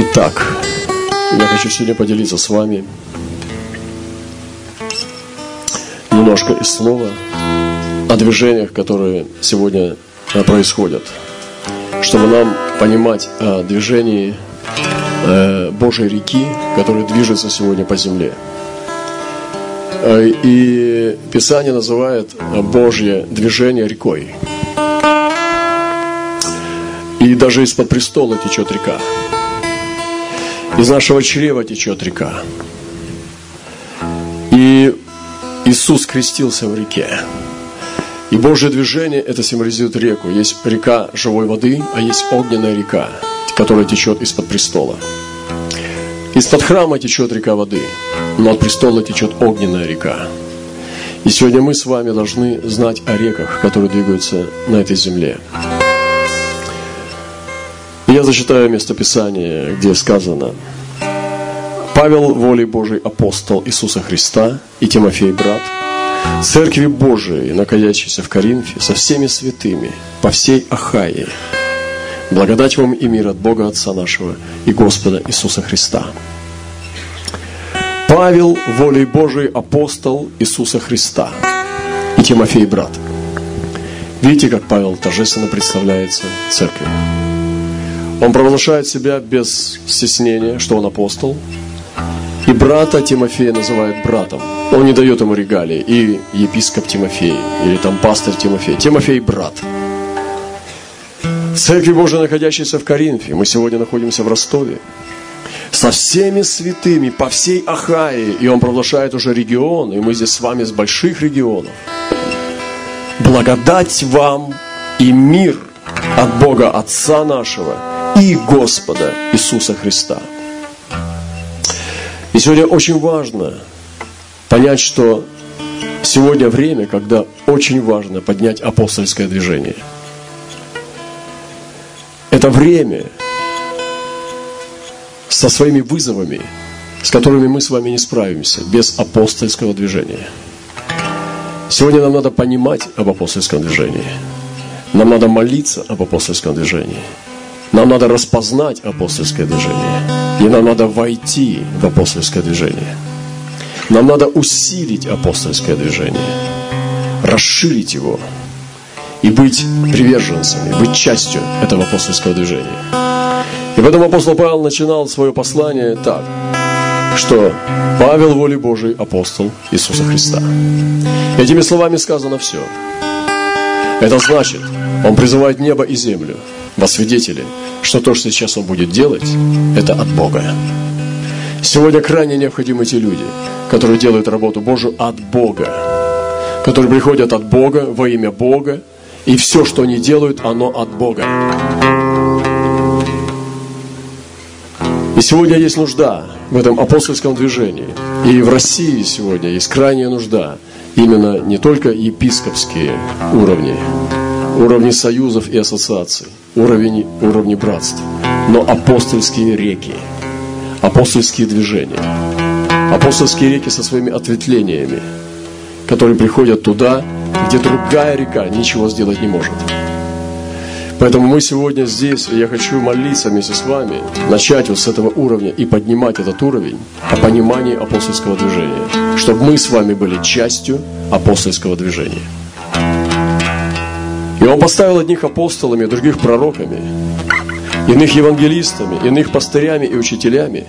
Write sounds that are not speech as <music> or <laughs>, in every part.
Итак, я хочу сегодня поделиться с вами немножко из слова о движениях, которые сегодня э, происходят, чтобы нам понимать о движении э, Божьей реки, которая движется сегодня по земле. Э, и Писание называет Божье движение рекой. И даже из-под престола течет река. Из нашего чрева течет река. И Иисус крестился в реке. И Божье движение это символизирует реку. Есть река живой воды, а есть огненная река, которая течет из-под престола. Из-под храма течет река воды, но от престола течет огненная река. И сегодня мы с вами должны знать о реках, которые двигаются на этой земле. Я зачитаю местописание, где сказано Павел, волей Божией апостол Иисуса Христа и Тимофей, брат, Церкви Божией, находящейся в Коринфе, со всеми святыми, по всей Ахае, благодать вам и мир от Бога Отца нашего и Господа Иисуса Христа. Павел, волей Божией апостол Иисуса Христа и Тимофей, брат. Видите, как Павел торжественно представляется церкви. Он провозглашает себя без стеснения, что он апостол. И брата Тимофея называет братом. Он не дает ему регалии. И епископ Тимофей, или там пастор Тимофей. Тимофей – брат. Церкви Божией, находящейся в Коринфе, мы сегодня находимся в Ростове, со всеми святыми по всей Ахае, и он провозглашает уже регион, и мы здесь с вами с больших регионов. Благодать вам и мир от Бога Отца нашего – и Господа Иисуса Христа. И сегодня очень важно понять, что сегодня время, когда очень важно поднять апостольское движение. Это время со своими вызовами, с которыми мы с вами не справимся без апостольского движения. Сегодня нам надо понимать об апостольском движении. Нам надо молиться об апостольском движении. Нам надо распознать апостольское движение. И нам надо войти в апостольское движение. Нам надо усилить апостольское движение. Расширить его. И быть приверженцами, быть частью этого апостольского движения. И поэтому апостол Павел начинал свое послание так, что Павел воли Божий апостол Иисуса Христа. Этими словами сказано все. Это значит, он призывает небо и землю во свидетели, что то, что сейчас он будет делать, это от Бога. Сегодня крайне необходимы те люди, которые делают работу Божию от Бога, которые приходят от Бога во имя Бога, и все, что они делают, оно от Бога. И сегодня есть нужда в этом апостольском движении. И в России сегодня есть крайняя нужда именно не только епископские уровни, уровни союзов и ассоциаций, уровни, уровни братств, но апостольские реки, апостольские движения, апостольские реки со своими ответвлениями, которые приходят туда, где другая река ничего сделать не может. Поэтому мы сегодня здесь, и я хочу молиться вместе с вами, начать вот с этого уровня и поднимать этот уровень о понимании апостольского движения, чтобы мы с вами были частью апостольского движения. Он поставил одних апостолами, других пророками, иных евангелистами, иных пастырями и учителями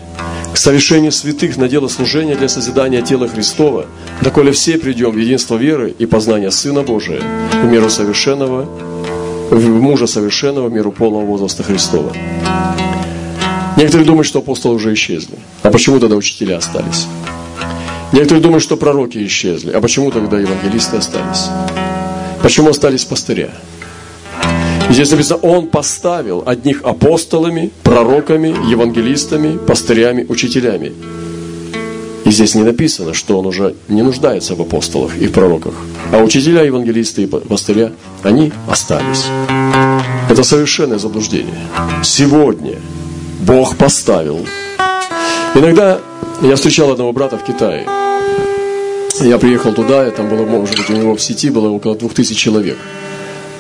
к совершению святых на дело служения для созидания тела Христова, доколе все придем в единство веры и познания Сына Божия, в меру совершенного, в мужа совершенного, в меру полного возраста Христова. Некоторые думают, что апостолы уже исчезли. А почему тогда учителя остались? Некоторые думают, что пророки исчезли. А почему тогда евангелисты остались? Почему остались пастыря? Здесь написано, Он поставил одних апостолами, пророками, евангелистами, пастырями, учителями. И здесь не написано, что он уже не нуждается в апостолах и в пророках. А учителя, евангелисты и пастыря, они остались. Это совершенное заблуждение. Сегодня Бог поставил. Иногда я встречал одного брата в Китае. Я приехал туда, и там было, может быть, у него в сети было около двух тысяч человек.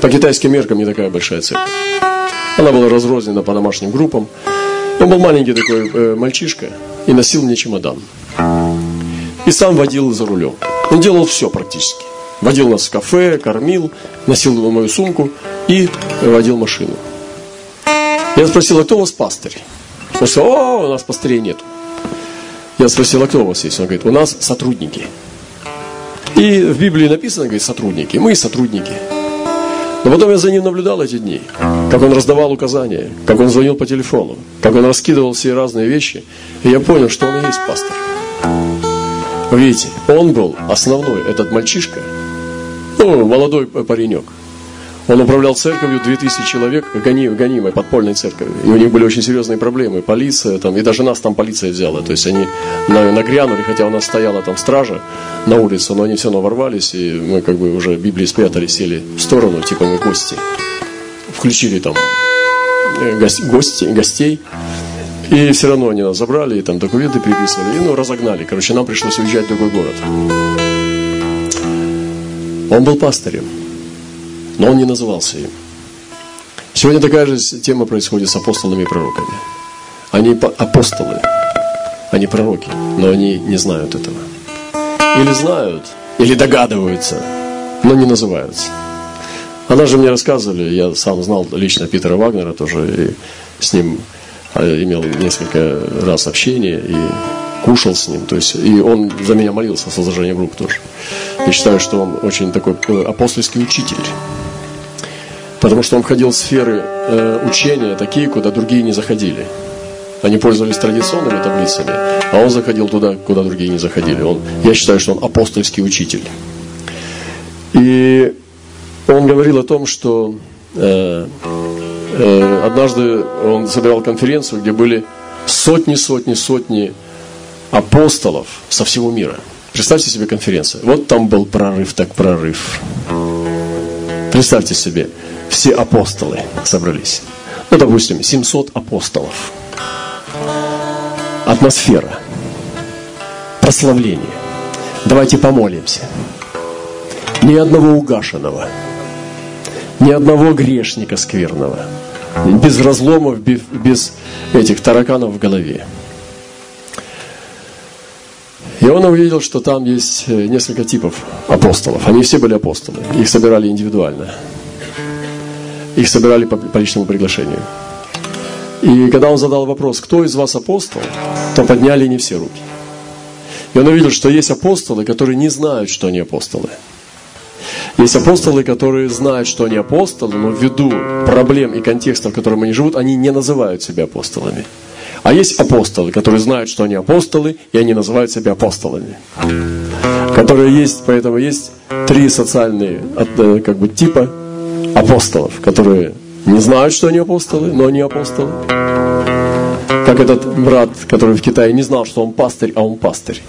По китайским меркам не такая большая церковь. Она была разрознена по домашним группам. Он был маленький такой э, мальчишка и носил мне чемодан. И сам водил за рулем. Он делал все практически. Водил нас в кафе, кормил, носил мою сумку и водил машину. Я спросил, а кто у вас пастырь? Он сказал, о, у нас пастырей нет. Я спросил, а кто у вас есть? Он говорит, у нас сотрудники. И в Библии написано, говорит, сотрудники. Мы сотрудники. Но потом я за ним наблюдал эти дни, как он раздавал указания, как он звонил по телефону, как он раскидывал все разные вещи. И я понял, что он и есть пастор. Видите, он был основной, этот мальчишка, ну, молодой паренек. Он управлял церковью 2000 человек, гоним, гонимой подпольной церковью. И у них были очень серьезные проблемы. Полиция там, и даже нас там полиция взяла. То есть они нагрянули, хотя у нас стояла там стража на улице, но они все равно ворвались, и мы как бы уже Библии спрятали, сели в сторону, типа мы гости. Включили там э, гости, гостей. И все равно они нас забрали, и там документы переписывали, и ну, разогнали. Короче, нам пришлось уезжать в другой город. Он был пастырем но он не назывался им. Сегодня такая же тема происходит с апостолами и пророками. Они апостолы, они пророки, но они не знают этого. Или знают, или догадываются, но не называются. Она же мне рассказывали, я сам знал лично Питера Вагнера тоже, и с ним а, имел несколько раз общение и кушал с ним. То есть, и он за меня молился со сложением рук тоже. Я считаю, что он очень такой э, апостольский учитель. Потому что он входил в сферы э, учения такие, куда другие не заходили. Они пользовались традиционными таблицами, а он заходил туда, куда другие не заходили. Он, я считаю, что он апостольский учитель. И он говорил о том, что э, э, однажды он собирал конференцию, где были сотни, сотни, сотни апостолов со всего мира. Представьте себе конференцию. Вот там был прорыв, так прорыв. Представьте себе все апостолы собрались. Ну, допустим, 700 апостолов. Атмосфера. Прославление. Давайте помолимся. Ни одного угашенного. Ни одного грешника скверного. Без разломов, без этих тараканов в голове. И он увидел, что там есть э, несколько типов апостолов. Они все были апостолы. Их собирали индивидуально. Их собирали по, по личному приглашению. И когда он задал вопрос, кто из вас апостол, то подняли не все руки. И он увидел, что есть апостолы, которые не знают, что они апостолы. Есть апостолы, которые знают, что они апостолы, но ввиду проблем и контекста, в котором они живут, они не называют себя апостолами. А есть апостолы, которые знают, что они апостолы, и они называют себя апостолами. Которые есть, поэтому есть три социальные э, как бы, типа апостолов, которые не знают, что они апостолы, но они апостолы. Как этот брат, который в Китае не знал, что он пастырь, а он пастырь.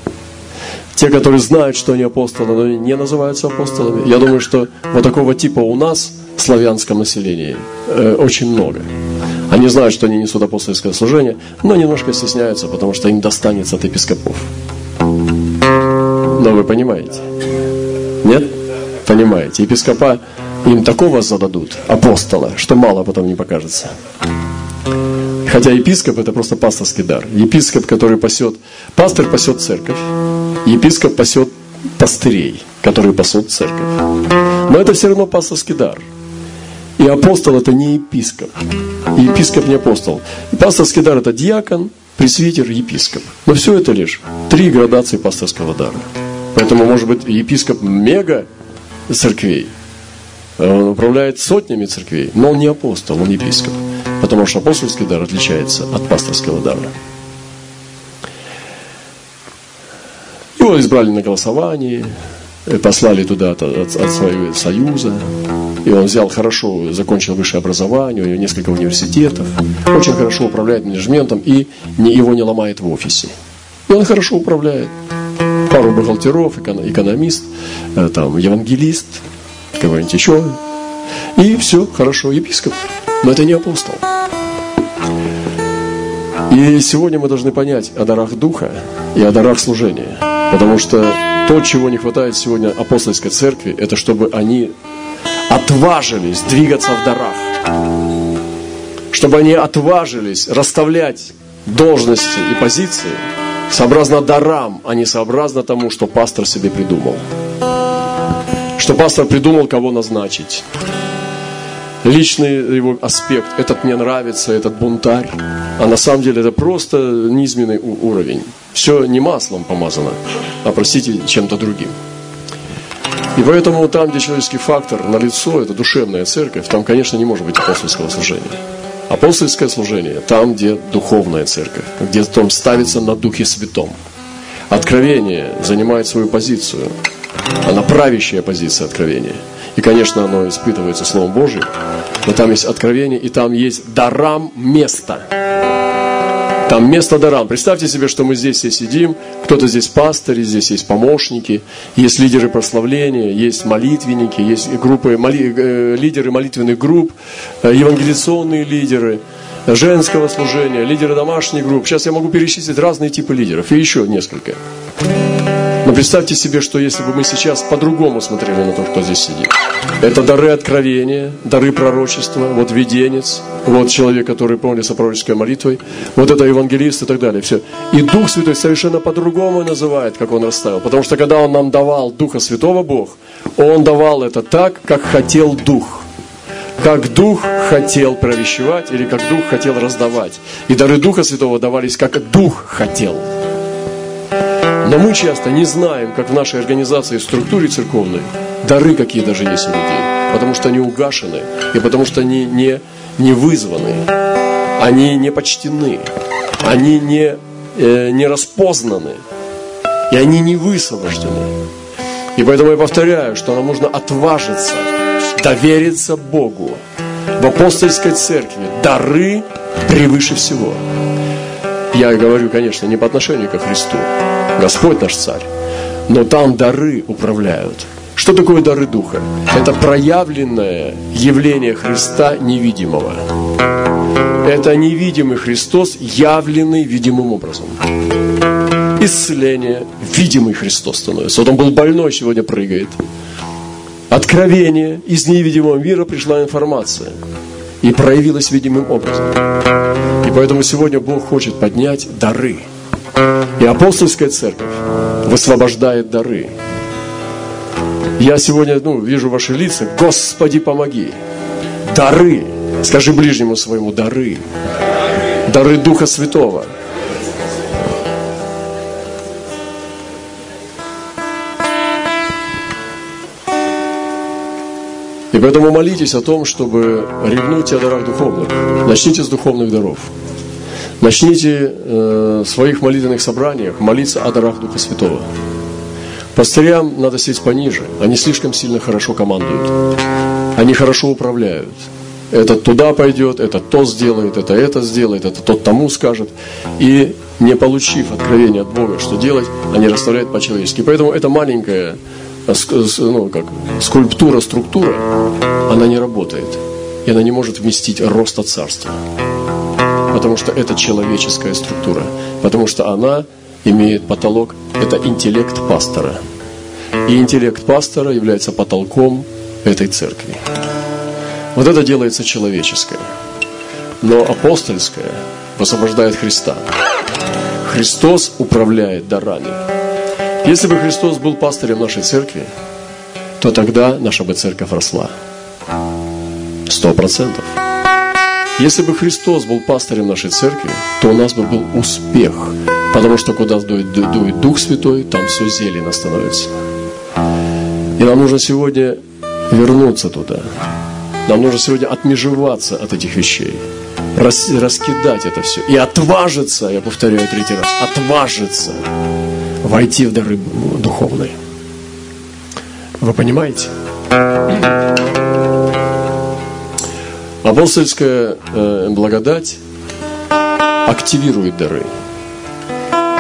Те, которые знают, что они апостолы, но не называются апостолами. Я думаю, что вот такого типа у нас, в славянском населении, э, очень много. Они знают, что они несут апостольское служение, но немножко стесняются, потому что им достанется от епископов. Но вы понимаете? Нет? Понимаете? Епископа им такого зададут, апостола, что мало потом не покажется. Хотя епископ это просто пасторский дар. Епископ, который пасет, пастор пасет церковь, епископ пасет пастырей, которые пасут церковь. Но это все равно пасторский дар. И апостол это не епископ. И епископ не апостол. И пасторский дар это диакон, пресвитер, епископ. Но все это лишь три градации пасторского дара. Поэтому может быть епископ мега церквей, он управляет сотнями церквей, но он не апостол, он епископ. Потому что апостольский дар отличается от пасторского дара. Его избрали на голосовании, э, послали туда от, от, от своего союза. И он взял хорошо, закончил высшее образование, несколько университетов, очень хорошо управляет менеджментом и его не ломает в офисе. И он хорошо управляет. Пару бухгалтеров, экономист, э, там, евангелист, кого-нибудь еще. И все, хорошо, епископ. Но это не апостол. И сегодня мы должны понять о дарах Духа и о дарах служения. Потому что то, чего не хватает сегодня апостольской церкви, это чтобы они отважились двигаться в дарах. Чтобы они отважились расставлять должности и позиции сообразно дарам, а не сообразно тому, что пастор себе придумал. Что пастор придумал, кого назначить. Личный его аспект, этот мне нравится, этот бунтарь. А на самом деле это просто низменный уровень. Все не маслом помазано, а, простите, чем-то другим. И поэтому там, где человеческий фактор на лицо, это душевная церковь, там, конечно, не может быть апостольского служения. Апостольское служение там, где духовная церковь, где там ставится на Духе Святом. Откровение занимает свою позицию. Она правящая позиция откровения. И, конечно, оно испытывается Словом Божьим, но там есть откровение, и там есть дарам место. Там место дарам. Представьте себе, что мы здесь все сидим, кто-то здесь пастыри, здесь есть помощники, есть лидеры прославления, есть молитвенники, есть группы, моли, э, лидеры молитвенных групп, э, евангелиционные лидеры, женского служения, лидеры домашних групп. Сейчас я могу перечислить разные типы лидеров и еще несколько. Но представьте себе, что если бы мы сейчас по-другому смотрели на то, кто здесь сидит. Это дары откровения, дары пророчества, вот виденец, вот человек, который полнится пророческой молитвой, вот это евангелист и так далее. Все. И Дух Святой совершенно по-другому называет, как Он расставил. Потому что когда Он нам давал Духа Святого Бог, Он давал это так, как хотел Дух как Дух хотел провещевать или как Дух хотел раздавать. И дары Духа Святого давались, как Дух хотел. Но мы часто не знаем, как в нашей организации и структуре церковной, дары какие даже есть у людей. Потому что они угашены, и потому что они не, не вызваны, они не почтены, они не, э, не распознаны, и они не высвобождены. И поэтому я повторяю, что нам нужно отважиться, довериться Богу. В апостольской церкви дары превыше всего. Я говорю, конечно, не по отношению к Христу. Господь наш царь. Но там дары управляют. Что такое дары Духа? Это проявленное явление Христа невидимого. Это невидимый Христос, явленный видимым образом. Исцеление, видимый Христос становится. Вот он был больной, сегодня прыгает. Откровение, из невидимого мира пришла информация и проявилась видимым образом. И поэтому сегодня Бог хочет поднять дары. И апостольская церковь высвобождает дары. Я сегодня ну, вижу ваши лица. Господи, помоги. Дары. Скажи ближнему своему дары. Дары Духа Святого. Поэтому молитесь о том, чтобы ревнуть о дарах духовных. Начните с духовных даров. Начните э, в своих молитвенных собраниях молиться о дарах Духа Святого. Пастырям надо сесть пониже. Они слишком сильно хорошо командуют. Они хорошо управляют. Этот туда пойдет, этот то сделает, это это сделает, это тот тому скажет. И не получив откровения от Бога, что делать, они расставляют по-человечески. Поэтому это маленькая э, ну, как, скульптура, структура, она не работает. И она не может вместить роста царства потому что это человеческая структура, потому что она имеет потолок, это интеллект пастора. И интеллект пастора является потолком этой церкви. Вот это делается человеческое. Но апостольское высвобождает Христа. Христос управляет дарами. Если бы Христос был пастырем нашей церкви, то тогда наша бы церковь росла. Сто процентов. Если бы Христос был пастырем нашей церкви, то у нас бы был успех. Потому что куда дует, дует Дух Святой, там все зелено становится. И нам нужно сегодня вернуться туда. Нам нужно сегодня отмежеваться от этих вещей. Рас, раскидать это все. И отважиться, я повторяю третий раз, отважиться войти в дары духовные. Вы понимаете? Апостольская э, благодать активирует дары.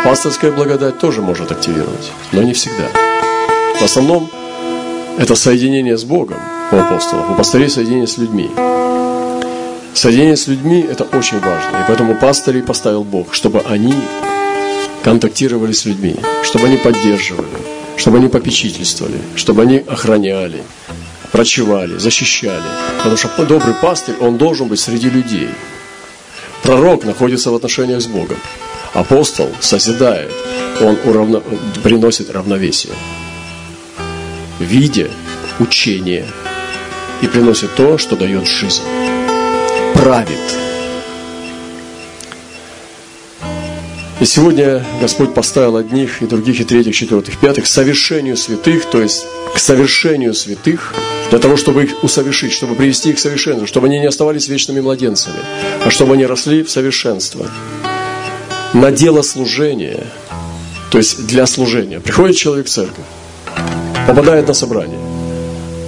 Пасторская благодать тоже может активировать, но не всегда. В основном это соединение с Богом у апостолов, у пастырей соединение с людьми. Соединение с людьми – это очень важно. И поэтому пастырей поставил Бог, чтобы они контактировали с людьми, чтобы они поддерживали, чтобы они попечительствовали, чтобы они охраняли, врачевали, защищали. Потому что добрый пастырь, он должен быть среди людей. Пророк находится в отношениях с Богом. Апостол созидает, он уравно... приносит равновесие. Видя учение и приносит то, что дает жизнь. Правит. И сегодня Господь поставил одних и других, и третьих, четвертых, пятых к совершению святых, то есть к совершению святых, для того, чтобы их усовершить, чтобы привести их к совершенству, чтобы они не оставались вечными младенцами, а чтобы они росли в совершенство. На дело служения, то есть для служения. Приходит человек в церковь, попадает на собрание,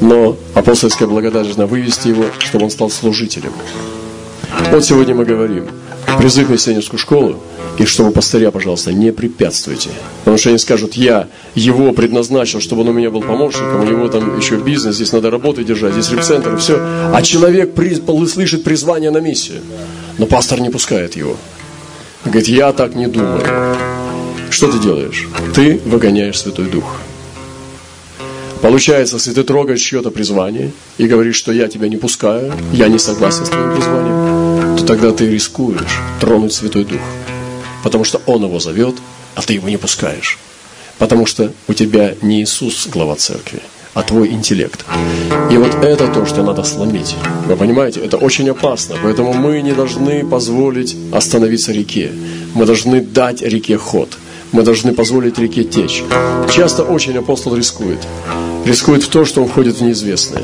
но апостольская благодать должна вывести его, чтобы он стал служителем. Вот сегодня мы говорим, призыв в миссионерскую школу, и чтобы пастыря, пожалуйста, не препятствуйте. Потому что они скажут, я его предназначил, чтобы он у меня был помощником, у него там еще бизнес, здесь надо работу держать, здесь репцентр, все. А человек при, слышит призвание на миссию, но пастор не пускает его. Говорит, я так не думаю. Что ты делаешь? Ты выгоняешь Святой Дух. Получается, если ты трогаешь чье-то призвание и говоришь, что я тебя не пускаю, я не согласен с твоим призванием, то тогда ты рискуешь тронуть Святой Дух. Потому что Он его зовет, а ты его не пускаешь. Потому что у тебя не Иисус глава церкви, а твой интеллект. И вот это то, что надо сломить. Вы понимаете, это очень опасно. Поэтому мы не должны позволить остановиться реке. Мы должны дать реке ход. Мы должны позволить реке течь. Часто очень апостол рискует. Рискует в то, что он входит в неизвестное.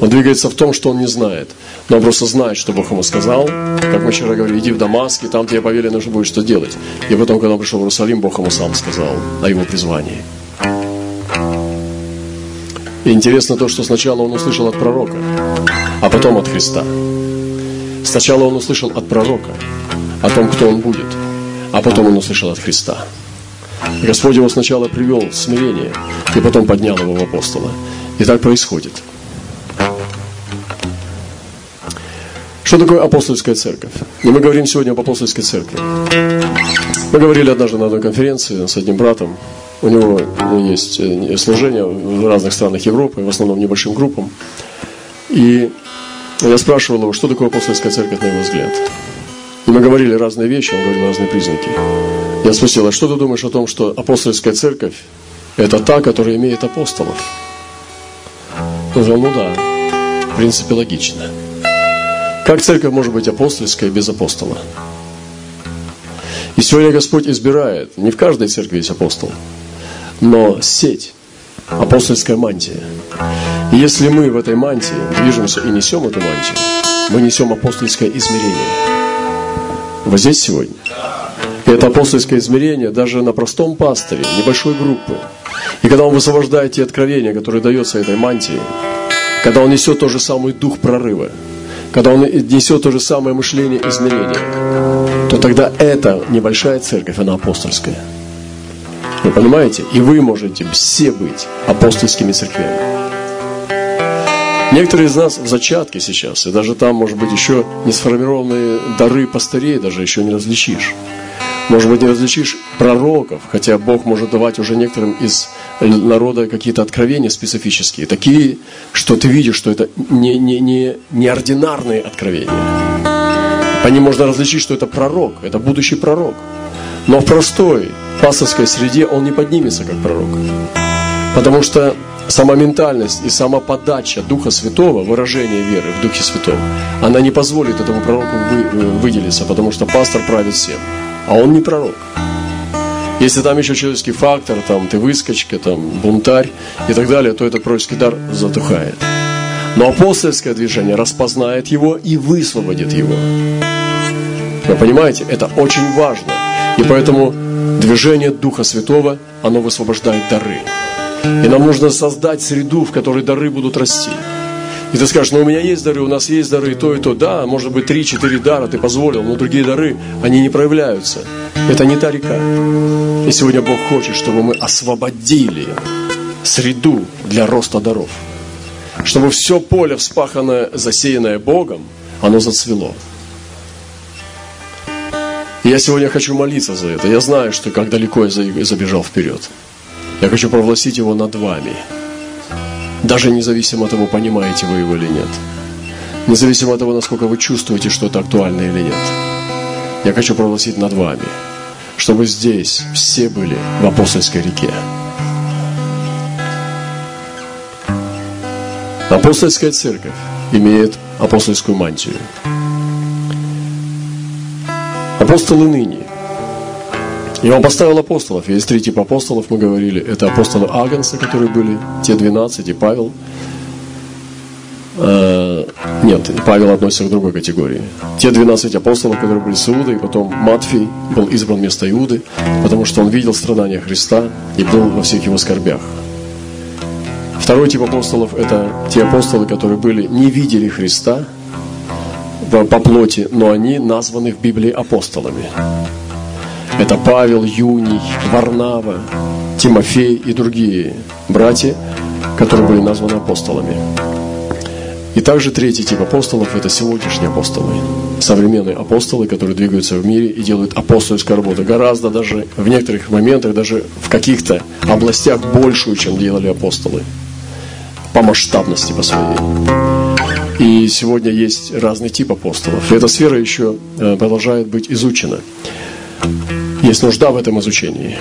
Он двигается в том, что он не знает. Но он просто знает, что Бог ему сказал. Как мы вчера говорили, иди в Дамаск, и там тебе повелено, что будешь что делать. И потом, когда он пришел в Иерусалим, Бог ему сам сказал о его призвании. И интересно то, что сначала он услышал от пророка, а потом от Христа. Сначала он услышал от пророка о том, кто он будет, а потом он услышал от Христа. Господь его сначала привел в смирение, и потом поднял его в апостола. И так происходит. Что такое апостольская церковь? И мы говорим сегодня об апостольской церкви. Мы говорили однажды на одной конференции с одним братом. У него есть э, служение в разных странах Европы, в основном небольшим группам. И я спрашивал его, что такое апостольская церковь, на его взгляд. И мы говорили разные вещи, он говорил разные признаки. Я спросил, а что ты думаешь о том, что апостольская церковь – это та, которая имеет апостолов? Он сказал, ну да, в принципе, логично. Как церковь может быть апостольская без апостола? И сегодня Господь избирает, не в каждой церкви есть апостол, но сеть, апостольская мантия. И если мы в этой мантии движемся и несем эту мантию, мы несем апостольское измерение. Вы здесь сегодня? Это апостольское измерение даже на простом пасторе, небольшой группы. И когда он высвобождает те откровения, которые даются этой мантии, когда он несет тот же самый дух прорыва, когда он несет то же самое мышление измерения, то тогда эта небольшая церковь, она апостольская. Вы понимаете? И вы можете все быть апостольскими церквями. Некоторые из нас в зачатке сейчас, и даже там, может быть, еще не сформированные дары пастырей даже еще не различишь. Может быть, не различишь пророков, хотя Бог может давать уже некоторым из народа какие-то откровения специфические, такие, что ты видишь, что это не, не, не, неординарные откровения. По ним можно различить, что это пророк, это будущий пророк. Но в простой пасторской среде он не поднимется как пророк. Потому что сама ментальность и сама подача Духа Святого, выражение веры в Духе Святом, она не позволит этому пророку вы, выделиться, потому что пастор правит всем а он не пророк. Если там еще человеческий фактор, там ты выскочка, там бунтарь и так далее, то этот пророческий дар затухает. Но апостольское движение распознает его и высвободит его. Вы понимаете, это очень важно. И поэтому движение Духа Святого, оно высвобождает дары. И нам нужно создать среду, в которой дары будут расти. И ты скажешь, ну у меня есть дары, у нас есть дары, и то, и то. Да, может быть, три-четыре дара ты позволил, но другие дары, они не проявляются. Это не та река. И сегодня Бог хочет, чтобы мы освободили среду для роста даров. Чтобы все поле вспаханное, засеянное Богом, оно зацвело. И я сегодня хочу молиться за это. Я знаю, что как далеко я забежал вперед. Я хочу провластить его над вами. Даже независимо от того, понимаете вы его или нет. Независимо от того, насколько вы чувствуете, что это актуально или нет. я хочу провозгласить над вами, чтобы здесь все были в апостольской реке. Апостольская церковь имеет апостольскую мантию. Апостолы ныне. И он поставил апостолов. Есть три типа апостолов, мы говорили. Это апостолы Агнца, которые были, те 12, и Павел. Э, нет, Павел относится к другой категории. Те 12 апостолов, которые были с Иудой, потом Матфей был избран вместо Иуды, потому что он видел страдания Христа и был во всех его скорбях. Второй тип апостолов – это те апостолы, которые были, не видели Христа по плоти, но они названы в Библии апостолами. Это Павел, Юний, Варнава, Тимофей и другие братья, которые были названы апостолами. И также третий тип апостолов – это сегодняшние апостолы. Современные апостолы, которые двигаются в мире и делают апостольскую работу. Гораздо даже в некоторых моментах, даже в каких-то областях большую, чем делали апостолы. По масштабности по своей. И сегодня есть разный тип апостолов. И эта сфера еще э, продолжает быть изучена. Есть нужда в этом изучении.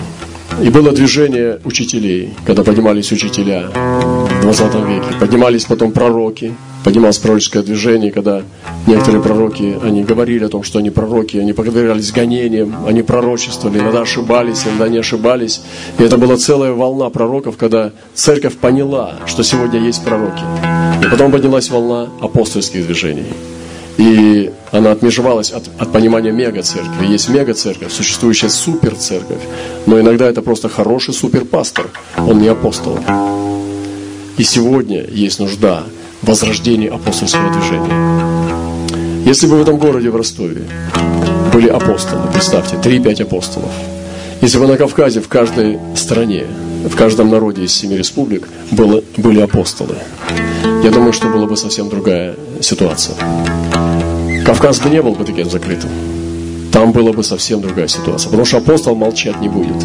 И было движение учителей, когда поднимались учителя в 20 веке. Поднимались потом пророки, поднималось пророческое движение, когда некоторые пророки, они говорили о том, что они пророки, они подвергались гонениям, они пророчествовали, иногда ошибались, иногда не ошибались. И это была целая волна пророков, когда церковь поняла, что сегодня есть пророки. И потом поднялась волна апостольских движений. И она отмежевалась от, от понимания мега-церкви. Есть мега-церковь, существующая супер-церковь. Но иногда это просто хороший супер-пастор. Он не апостол. И сегодня есть нужда в возрождении апостольского движения. Если бы в этом городе, в Ростове, были апостолы, представьте, 3-5 апостолов. Если бы на Кавказе, в каждой стране, в каждом народе из семи республик было, были апостолы, я думаю, что была бы совсем другая ситуация. Кавказ бы не был бы таким закрытым. Там была бы совсем другая ситуация. Потому что апостол молчать не будет.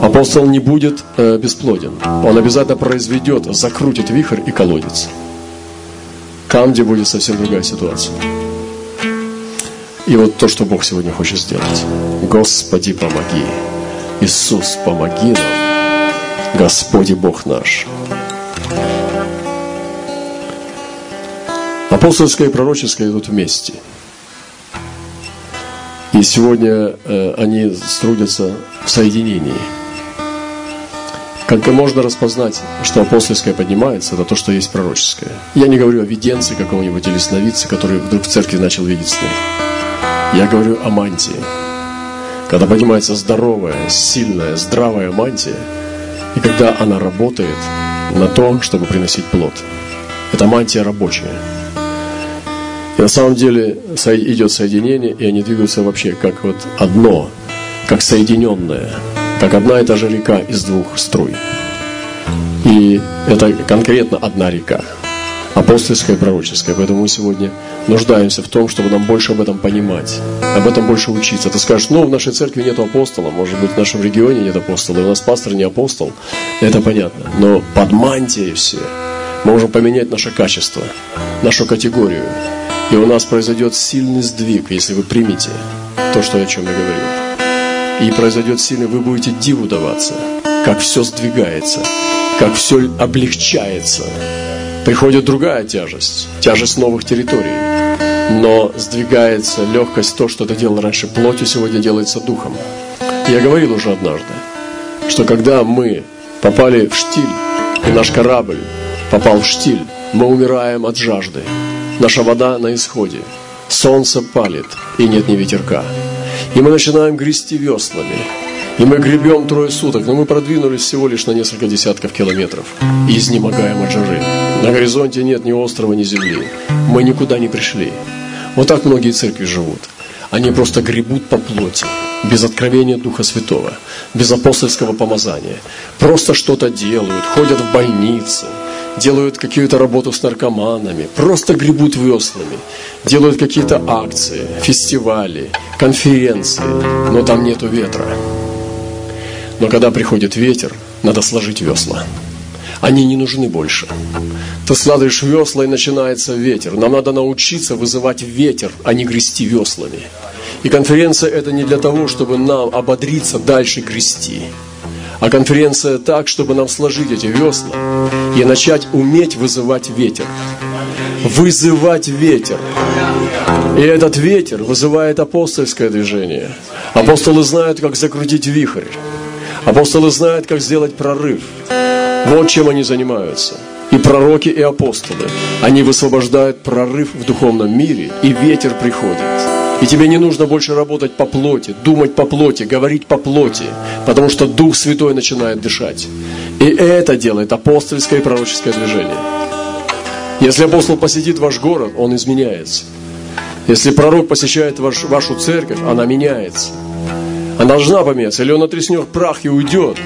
Апостол не будет э, бесплоден. Он обязательно произведет, закрутит вихрь и колодец. Там, где будет совсем другая ситуация. И вот то, что Бог сегодня хочет сделать. Господи, помоги. Иисус, помоги нам. Господи Бог наш. Апостольское и пророческое идут вместе. И сегодня э, они трудятся в соединении. Как можно распознать, что апостольское поднимается, это то, что есть пророческое. Я не говорю о виденце какого-нибудь или сновидце, который вдруг в церкви начал видеть сны. Я говорю о мантии. Когда поднимается здоровая, сильная, здравая мантия, и когда она работает на то, чтобы приносить плод. Это мантия рабочая. И на самом деле идет соединение, и они двигаются вообще как вот одно, как соединенное, как одна и та же река из двух струй. И это конкретно одна река, апостольская и пророческая. Поэтому мы сегодня нуждаемся в том, чтобы нам больше об этом понимать, об этом больше учиться. Ты скажешь, ну, в нашей церкви нет апостола, может быть, в нашем регионе нет апостола, у нас пастор не апостол. Это понятно. Но под мантией все мы можем поменять наше качество, нашу категорию, и у нас произойдет сильный сдвиг, если вы примете то, что, о чем я говорю. И произойдет сильный, вы будете диву даваться, как все сдвигается, как все облегчается. Приходит другая тяжесть, тяжесть новых территорий. Но сдвигается легкость, то, что ты делал раньше плотью, сегодня делается духом. Я говорил уже однажды, что когда мы попали в штиль, и наш корабль попал в штиль, мы умираем от жажды. Наша вода на исходе. Солнце палит, и нет ни ветерка. И мы начинаем грести веслами. И мы гребем трое суток, но мы продвинулись всего лишь на несколько десятков километров. И изнемогаем от жары. На горизонте нет ни острова, ни земли. Мы никуда не пришли. Вот так многие церкви живут. Они просто гребут по плоти, без откровения Духа Святого, без апостольского помазания. Просто что-то делают, ходят в больницы, делают какую-то работу с наркоманами, просто гребут веслами, делают какие-то акции, фестивали, конференции, но там нету ветра. Но когда приходит ветер, надо сложить весла. Они не нужны больше. Ты складываешь весла и начинается ветер. Нам надо научиться вызывать ветер, а не грести веслами. И конференция это не для того, чтобы нам ободриться дальше грести. А конференция так, чтобы нам сложить эти весла и начать уметь вызывать ветер. Вызывать ветер. И этот ветер вызывает апостольское движение. Апостолы знают, как закрутить вихрь. Апостолы знают, как сделать прорыв. Вот чем они занимаются. И пророки, и апостолы. Они высвобождают прорыв в духовном мире, и ветер приходит. И тебе не нужно больше работать по плоти, думать по плоти, говорить по плоти, потому что Дух Святой начинает дышать. И это делает апостольское и пророческое движение. Если апостол посетит ваш город, он изменяется. Если пророк посещает ваш, вашу церковь, она меняется. Она должна поменяться. Или он отреснет прах и уйдет.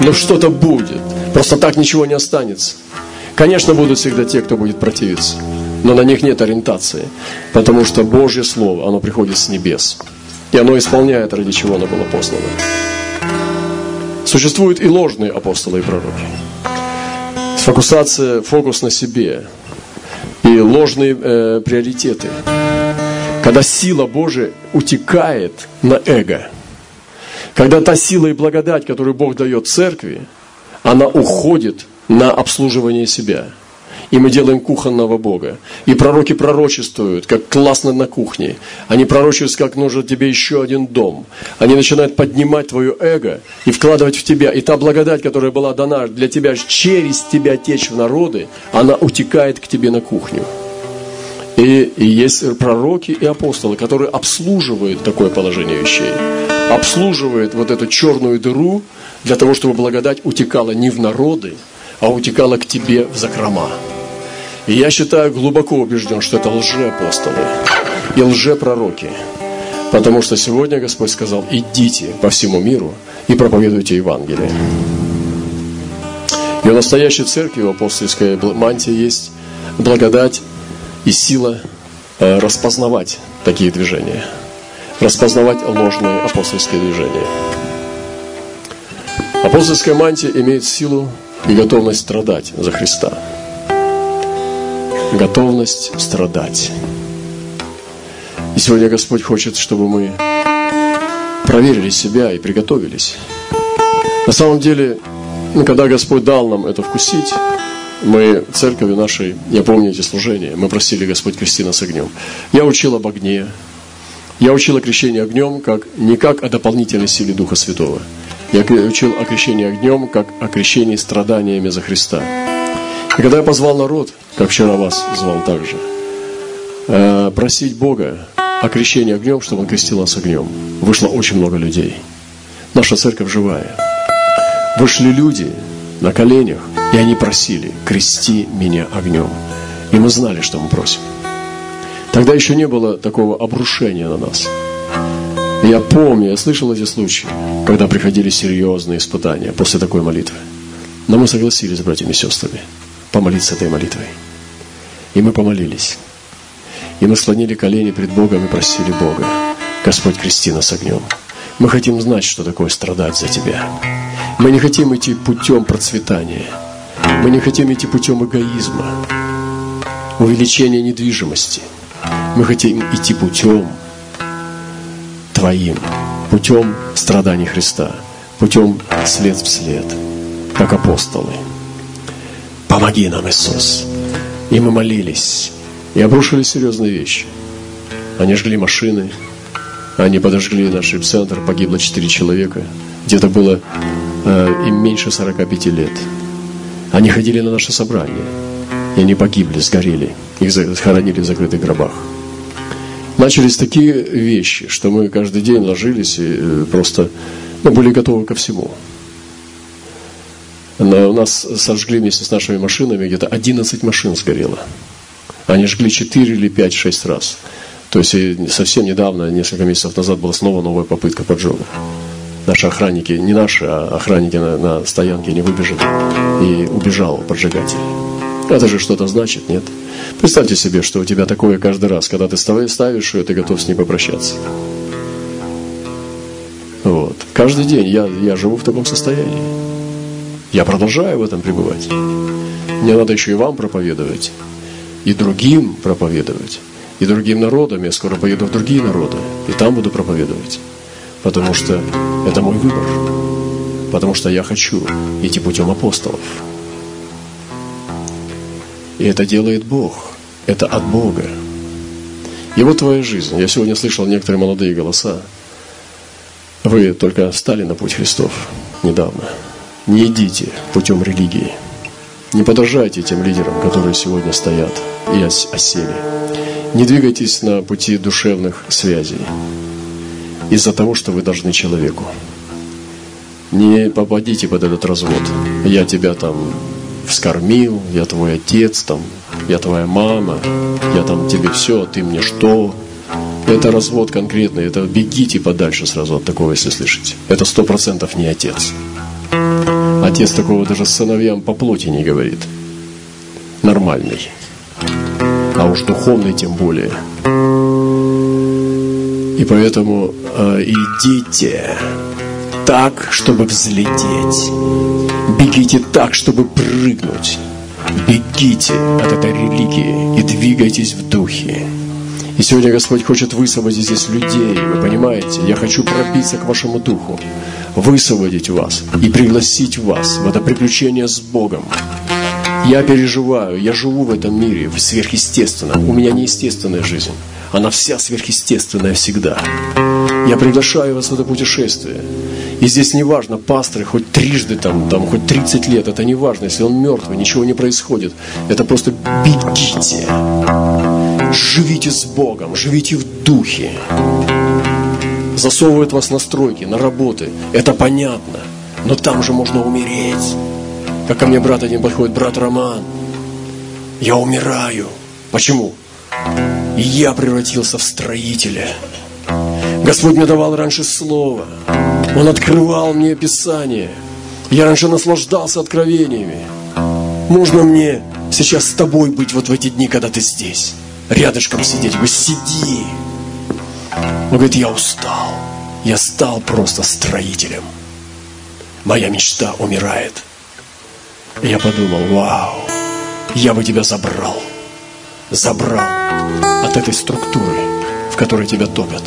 Но что-то будет. Просто так ничего не останется. Конечно, будут всегда те, кто будет противиться но на них нет ориентации, потому что Божье Слово, оно приходит с небес, и оно исполняет, ради чего оно было послано. Существуют и ложные апостолы и пророки. Фокусация, фокус на себе и ложные э, приоритеты. Когда сила Божия утекает на эго, когда та сила и благодать, которую Бог дает церкви, она уходит на обслуживание себя – и мы делаем кухонного Бога. И пророки пророчествуют, как классно на кухне. Они пророчествуют, как нужен тебе еще один дом. Они начинают поднимать твое эго и вкладывать в тебя. И та благодать, которая была дана для тебя через тебя течь в народы, она утекает к тебе на кухню. И, и есть пророки и апостолы, которые обслуживают такое положение вещей. Обслуживают вот эту черную дыру для того, чтобы благодать утекала не в народы, а утекала к тебе в закрома. И я считаю, глубоко убежден, что это лжеапостолы и лжепророки. Потому что сегодня Господь сказал, идите по всему миру и проповедуйте Евангелие. И у настоящей церкви, в апостольской мантии есть благодать и сила э, распознавать такие движения. Распознавать ложные апостольские движения. Апостольская мантия имеет силу и готовность страдать за Христа готовность страдать. И сегодня Господь хочет, чтобы мы проверили себя и приготовились. На самом деле, ну, когда Господь дал нам это вкусить, мы церковью нашей, я помню эти служения, мы просили Господь крести нас огнем. Я учил об огне, я учил о крещении огнем как, не как о дополнительной силе Духа Святого. Я учил о крещении огнем как о крещении страданиями за Христа. И когда я позвал народ, как вчера вас звал также, э, просить Бога о крещении огнем, чтобы Он крестил нас огнем, вышло очень много людей. Наша церковь живая. Вышли люди на коленях, и они просили, крести меня огнем. И мы знали, что мы просим. Тогда еще не было такого обрушения на нас. Я помню, я слышал эти случаи, когда приходили серьезные испытания после такой молитвы. Но мы согласились с братьями и сестрами помолиться этой молитвой. И мы помолились. И мы склонили колени пред Богом и просили Бога, Господь, крести нас огнем. Мы хотим знать, что такое страдать за Тебя. Мы не хотим идти путем процветания. Мы не хотим идти путем эгоизма, увеличения недвижимости. Мы хотим идти путем Твоим, путем страданий Христа, путем след в след, как апостолы. Помоги нам, Иисус. И мы молились. И обрушили серьезные вещи. Они жгли машины, они подожгли наш центр, погибло 4 человека. Где-то было э, им меньше 45 лет. Они ходили на наше собрание. И они погибли, сгорели. Их захоронили в закрытых гробах. Начались такие вещи, что мы каждый день ложились и э, просто ну, были готовы ко всему. У нас сожгли вместе с нашими машинами, где-то 11 машин сгорело. Они жгли 4 или 5, 6 раз. То есть совсем недавно, несколько месяцев назад, была снова новая попытка поджога. Наши охранники, не наши, а охранники на, на стоянке не выбежали. И убежал поджигатель. Это же что-то значит, нет? Представьте себе, что у тебя такое каждый раз, когда ты ставишь ее, ты готов с ней попрощаться. Вот. Каждый день я, я живу в таком состоянии. Я продолжаю в этом пребывать. Мне надо еще и вам проповедовать, и другим проповедовать. и другим народам. Я скоро поеду в другие народы, и там буду проповедовать. Потому что это мой выбор. Потому что я хочу идти путем апостолов. И это делает Бог. Это от Бога. И вот твоя жизнь. Я сегодня слышал некоторые молодые голоса. Вы только стали на путь Христов недавно. Не идите путем религии. Не подражайте тем лидерам, которые сегодня стоят и осели. Не двигайтесь на пути душевных связей из-за того, что вы должны человеку. Не попадите под этот развод. Я тебя там вскормил, я твой отец, там, я твоя мама, я там тебе все, а ты мне что? Это развод конкретный, это бегите подальше сразу от такого, если слышите. Это сто процентов не отец. Отец такого даже сыновьям по плоти не говорит. Нормальный. А уж духовный тем более. И поэтому э, идите так, чтобы взлететь. Бегите так, чтобы прыгнуть. Бегите от этой религии и двигайтесь в духе. И сегодня Господь хочет высвободить здесь людей, вы понимаете? Я хочу пробиться к вашему духу, высвободить вас и пригласить вас в это приключение с Богом. Я переживаю, я живу в этом мире сверхъестественно. У меня неестественная жизнь. Она вся сверхъестественная всегда. Я приглашаю вас в это путешествие. И здесь не важно, пасторы хоть трижды, там, там, хоть 30 лет, это не важно, если он мертвый, ничего не происходит. Это просто бегите. Живите с Богом, живите в духе. Засовывают вас на стройки, на работы. Это понятно. Но там же можно умереть. Как ко мне брат один подходит, брат Роман, я умираю. Почему? Я превратился в строителя. Господь мне давал раньше слово. Он открывал мне Писание. Я раньше наслаждался откровениями. Можно мне сейчас с тобой быть вот в эти дни, когда ты здесь? Рядышком сидеть. Вы сиди. Он говорит, я устал. Я стал просто строителем. Моя мечта умирает. Я подумал, вау, я бы тебя забрал. Забрал от этой структуры, в которой тебя топят.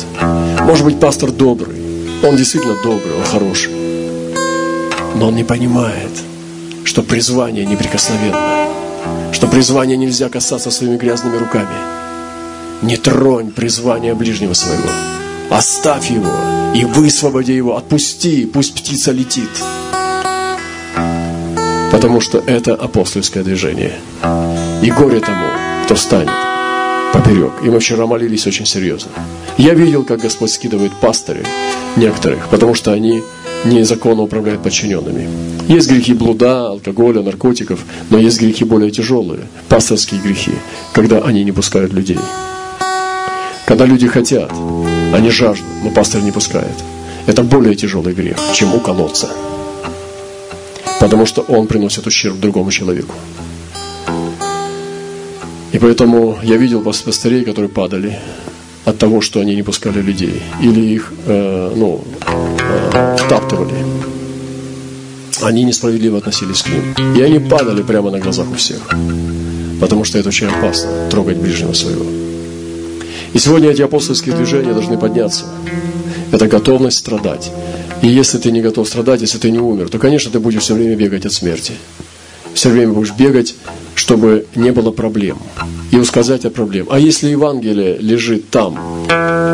Может быть, пастор добрый, он действительно добрый, он хороший. Но он не понимает, что призвание неприкосновенно, что призвание нельзя касаться своими грязными руками. Не тронь призвание ближнего своего. Оставь его и высвободи его, отпусти, пусть птица летит. Потому что это апостольское движение. И горе тому, кто станет поперек. И мы вчера молились очень серьезно. Я видел, как Господь скидывает пастырей некоторых, потому что они незаконно управляют подчиненными. Есть грехи блуда, алкоголя, наркотиков, но есть грехи более тяжелые, пасторские грехи, когда они не пускают людей. Когда люди хотят, они жаждут, но пастор не пускает. Это более тяжелый грех, чем уколоться. Потому что он приносит ущерб другому человеку. Поэтому я видел пастырей, которые падали от того, что они не пускали людей. Или их, э, ну, э, втаптывали. Они несправедливо относились к ним. И они падали прямо на глазах у всех. Потому что это очень опасно, трогать ближнего своего. И сегодня эти апостольские движения должны подняться. Это готовность страдать. И если ты не готов страдать, если ты не умер, то, конечно, ты будешь все время бегать от смерти. Все время будешь бегать чтобы не было проблем. И усказать от проблем. А если Евангелие лежит там,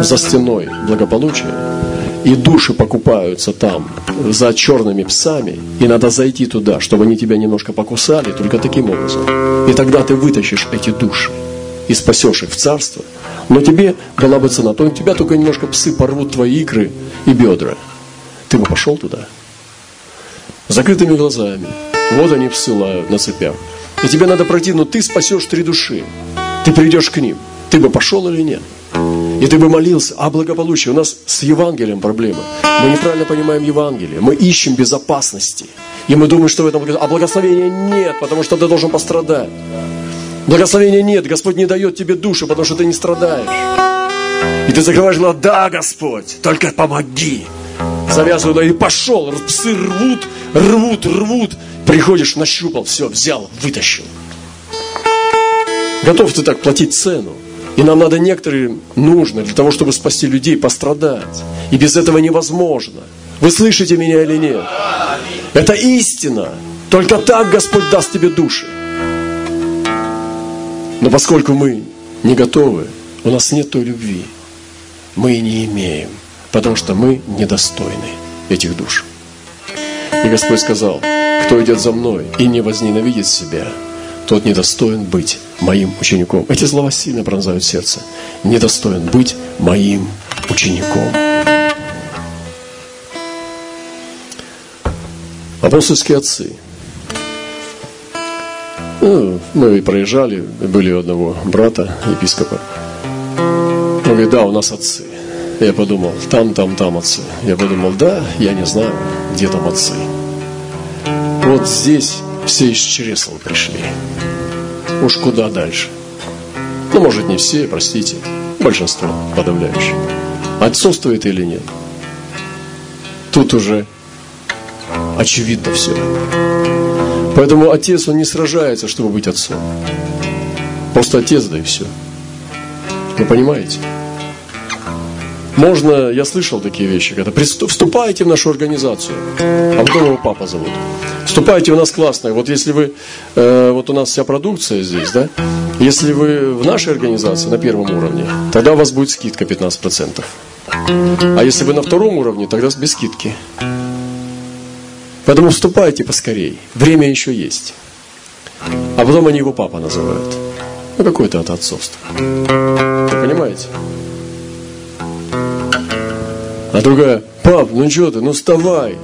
за стеной благополучия, и души покупаются там за черными псами, и надо зайти туда, чтобы они тебя немножко покусали, только таким образом. И тогда ты вытащишь эти души и спасешь их в царство. Но тебе была бы цена, то тебя только немножко псы порвут твои икры и бедра. Ты бы пошел туда. Закрытыми глазами. Вот они псы лают на цепях. И тебе надо пройти, но ты спасешь три души. Ты придешь к ним. Ты бы пошел или нет? И ты бы молился о благополучии. У нас с Евангелием проблема. Мы неправильно понимаем Евангелие. Мы ищем безопасности. И мы думаем, что в этом. А благословения нет, потому что ты должен пострадать. Благословения нет. Господь не дает тебе душу, потому что ты не страдаешь. И ты закрываешь глаза, да, Господь, только помоги. Завязываю, и пошел. Псы рвут, рвут, рвут. Приходишь, нащупал, все, взял, вытащил. Готов ты так платить цену. И нам надо некоторые, нужно для того, чтобы спасти людей, пострадать. И без этого невозможно. Вы слышите меня или нет? Это истина. Только так Господь даст тебе души. Но поскольку мы не готовы, у нас нет той любви, мы и не имеем, потому что мы недостойны этих душ. И Господь сказал, кто идет за мной и не возненавидит себя, тот недостоин быть моим учеником. Эти слова сильно пронзают сердце. Недостоин быть моим учеником. Апостольские отцы. Ну, мы проезжали, были у одного брата, епископа. Он говорит, да, у нас отцы. Я подумал, там, там, там отцы. Я подумал, да, я не знаю, где там отцы. Вот здесь все из чресла пришли. Уж куда дальше. Ну, может, не все, простите. Большинство подавляющее. Отсутствует или нет? Тут уже очевидно все. Поэтому отец, он не сражается, чтобы быть отцом. Просто отец, да и все. Вы понимаете? Можно, я слышал такие вещи, когда вступаете в нашу организацию, а потом его папа зовут. Вступайте, у нас классно. Вот если вы, э, вот у нас вся продукция здесь, да, если вы в нашей организации на первом уровне, тогда у вас будет скидка 15%. А если вы на втором уровне, тогда без скидки. Поэтому вступайте поскорей. Время еще есть. А потом они его папа называют. Ну, какое-то это отцовство. Понимаете? А другая, пап, ну что ты, ну вставай.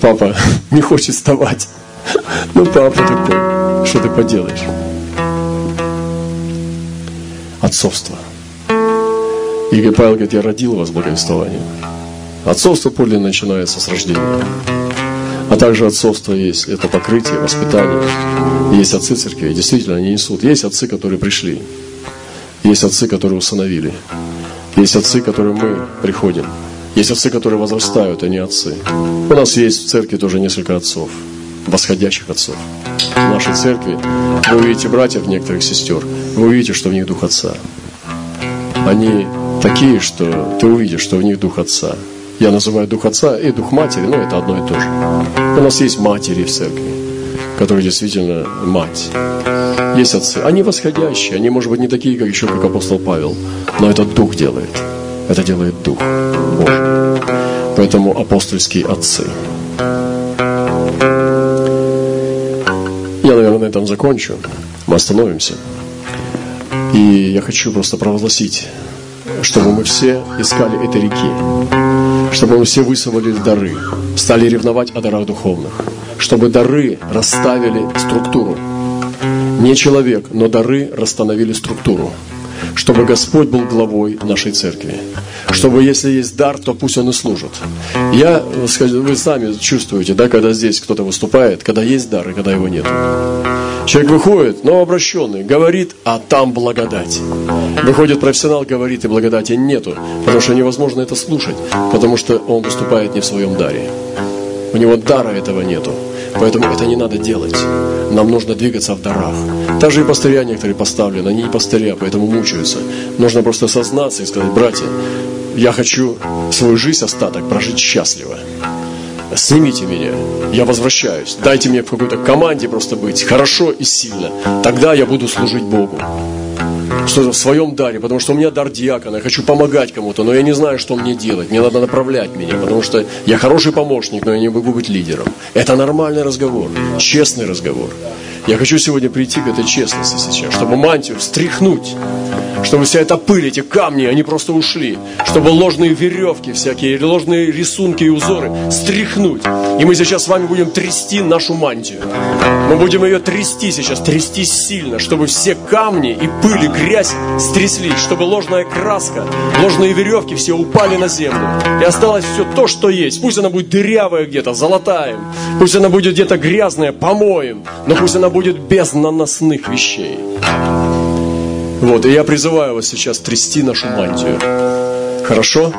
Папа <laughs> не хочет вставать. <laughs> Ну, папа такой, что ты поделаешь? Отцовство. И Павел говорит, я родил вас благовествованием. Отцовство подлинно начинается с рождения. А также отцовство есть, это покрытие, воспитание. Есть отцы церкви, действительно, они несут. Есть отцы, которые пришли. Есть отцы, которые усыновили. Есть отцы, к которым мы приходим. Есть отцы, которые возрастают, а не отцы. У нас есть в церкви тоже несколько отцов, восходящих отцов. В нашей церкви вы увидите братьев, некоторых сестер, вы увидите, что в них дух отца. Они такие, что ты увидишь, что в них дух отца. Я называю дух отца и дух матери, но это одно и то же. У нас есть матери в церкви, которые действительно мать. Есть отцы. Они восходящие, они, может быть, не такие, как еще, как апостол Павел, но это Дух делает. Это делает Дух Божий. Поэтому апостольские отцы. Я, наверное, на этом закончу. Мы остановимся. И я хочу просто провозгласить, чтобы мы все искали этой реки, чтобы мы все высовали дары, стали ревновать о дарах духовных, чтобы дары расставили структуру, не человек, но дары расстановили структуру. Чтобы Господь был главой нашей церкви. Чтобы если есть дар, то пусть он и служит. Я, вы сами чувствуете, да, когда здесь кто-то выступает, когда есть дар и когда его нет. Человек выходит, но обращенный, говорит, а там благодать. Выходит профессионал, говорит, и благодати нету, потому что невозможно это слушать, потому что он выступает не в своем даре. У него дара этого нету. Поэтому это не надо делать. Нам нужно двигаться в дарах. Также и пастыря некоторые поставлены, они не пастыря, поэтому мучаются. Нужно просто сознаться и сказать, братья, я хочу свою жизнь остаток прожить счастливо. Снимите меня, я возвращаюсь. Дайте мне в какой-то команде просто быть хорошо и сильно. Тогда я буду служить Богу что в своем даре, потому что у меня дар диакона, я хочу помогать кому-то, но я не знаю, что мне делать, мне надо направлять меня, потому что я хороший помощник, но я не могу быть лидером. Это нормальный разговор, честный разговор. Я хочу сегодня прийти к этой честности сейчас, чтобы мантию встряхнуть, чтобы вся эта пыль, эти камни, они просто ушли, чтобы ложные веревки всякие, ложные рисунки и узоры стряхнуть. И мы сейчас с вами будем трясти нашу мантию. Мы будем ее трясти сейчас, трясти сильно, чтобы все камни и пыль и грязь стряслись, чтобы ложная краска, ложные веревки все упали на землю. И осталось все то, что есть. Пусть она будет дырявая где-то, золотая. Пусть она будет где-то грязная, помоем. Но пусть она будет без наносных вещей. Вот, и я призываю вас сейчас трясти нашу мантию. Хорошо?